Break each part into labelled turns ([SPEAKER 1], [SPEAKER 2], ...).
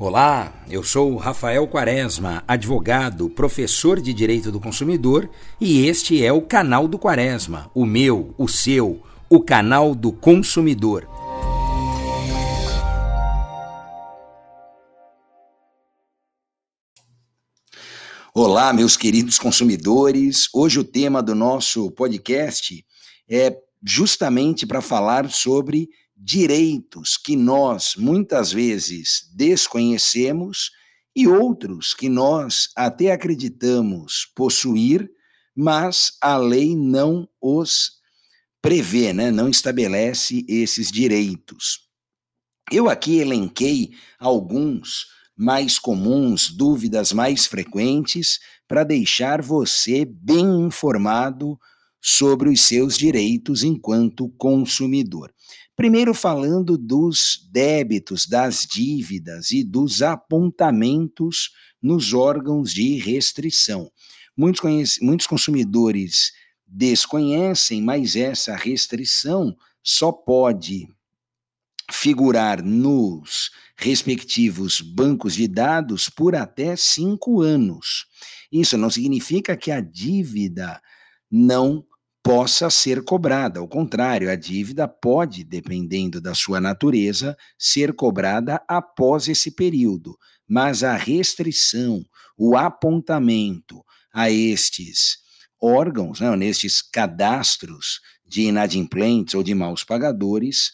[SPEAKER 1] Olá, eu sou Rafael Quaresma, advogado, professor de Direito do Consumidor, e este é o canal do Quaresma, o meu, o seu, o canal do consumidor. Olá, meus queridos consumidores. Hoje o tema do nosso podcast é justamente para falar sobre direitos que nós muitas vezes desconhecemos e outros que nós até acreditamos possuir, mas a lei não os prevê, né? não estabelece esses direitos. Eu aqui elenquei alguns mais comuns, dúvidas mais frequentes, para deixar você bem informado sobre os seus direitos enquanto consumidor. Primeiro, falando dos débitos, das dívidas e dos apontamentos nos órgãos de restrição. Muitos, muitos consumidores desconhecem, mas essa restrição só pode figurar nos respectivos bancos de dados por até cinco anos. Isso não significa que a dívida não possa ser cobrada. Ao contrário, a dívida pode, dependendo da sua natureza, ser cobrada após esse período, mas a restrição, o apontamento a estes órgãos, né, nestes cadastros de inadimplentes ou de maus pagadores,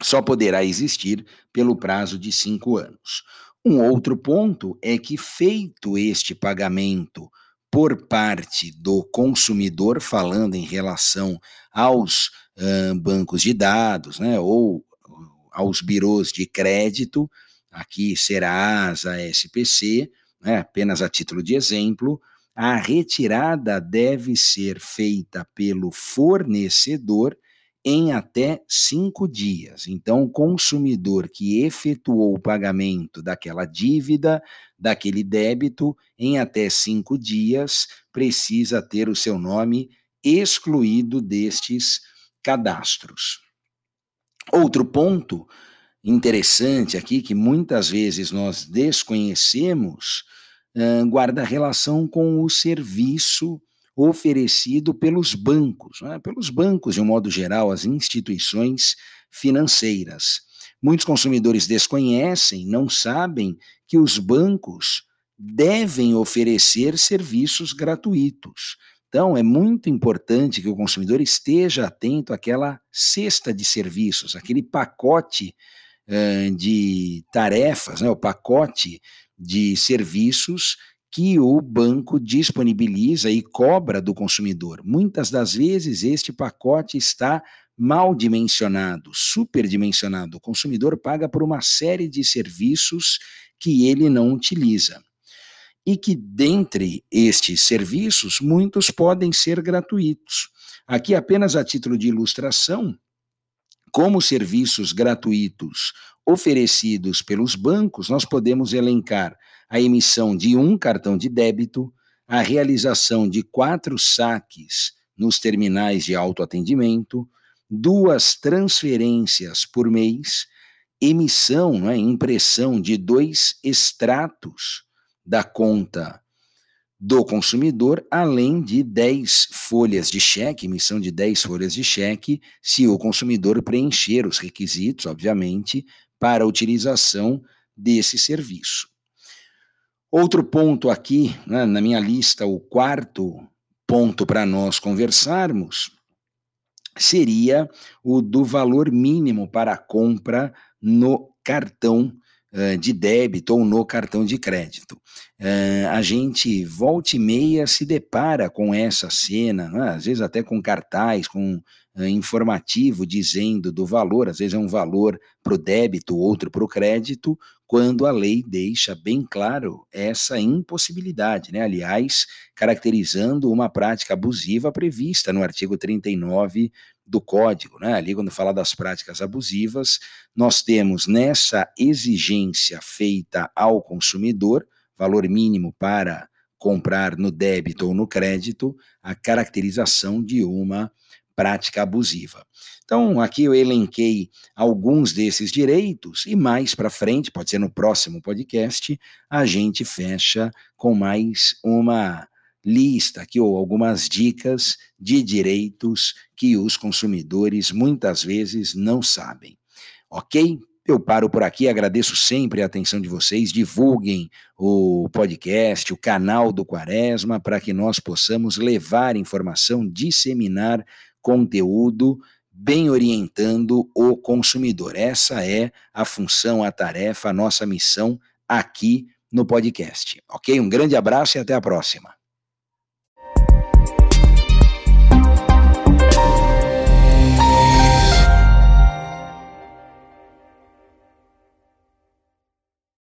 [SPEAKER 1] só poderá existir pelo prazo de cinco anos. Um outro ponto é que, feito este pagamento por parte do consumidor, falando em relação aos uh, bancos de dados, né, ou aos birôs de crédito, aqui Serasa, SPC, né, apenas a título de exemplo, a retirada deve ser feita pelo fornecedor em até cinco dias. Então, o consumidor que efetuou o pagamento daquela dívida, daquele débito, em até cinco dias, precisa ter o seu nome excluído destes cadastros. Outro ponto interessante aqui, que muitas vezes nós desconhecemos, guarda relação com o serviço oferecido pelos bancos, né? pelos bancos, de um modo geral, as instituições financeiras. Muitos consumidores desconhecem, não sabem que os bancos devem oferecer serviços gratuitos. Então, é muito importante que o consumidor esteja atento àquela cesta de serviços, aquele pacote uh, de tarefas, né, o pacote de serviços que o banco disponibiliza e cobra do consumidor. Muitas das vezes este pacote está mal dimensionado, superdimensionado. O consumidor paga por uma série de serviços que ele não utiliza. E que dentre estes serviços, muitos podem ser gratuitos. Aqui, apenas a título de ilustração, como serviços gratuitos oferecidos pelos bancos, nós podemos elencar a emissão de um cartão de débito, a realização de quatro saques nos terminais de autoatendimento, duas transferências por mês, emissão, né, impressão de dois extratos da conta do consumidor, além de 10 folhas de cheque, emissão de 10 folhas de cheque, se o consumidor preencher os requisitos, obviamente, para a utilização desse serviço. Outro ponto aqui, né, na minha lista, o quarto ponto para nós conversarmos, seria o do valor mínimo para a compra no cartão de débito ou no cartão de crédito. Uh, a gente volta e meia se depara com essa cena, né, às vezes até com cartaz, com uh, informativo dizendo do valor, às vezes é um valor para o débito, outro para o crédito, quando a lei deixa bem claro essa impossibilidade, né? aliás, caracterizando uma prática abusiva prevista no artigo 39 do Código. Né? Ali, quando fala das práticas abusivas, nós temos nessa exigência feita ao consumidor, valor mínimo para comprar no débito ou no crédito, a caracterização de uma prática abusiva. Então, aqui eu elenquei alguns desses direitos e mais para frente, pode ser no próximo podcast, a gente fecha com mais uma lista aqui ou algumas dicas de direitos que os consumidores muitas vezes não sabem. Ok? Eu paro por aqui, agradeço sempre a atenção de vocês. Divulguem o podcast, o canal do Quaresma, para que nós possamos levar informação, disseminar conteúdo, bem orientando o consumidor. Essa é a função, a tarefa, a nossa missão aqui no podcast. Ok? Um grande abraço e até a próxima.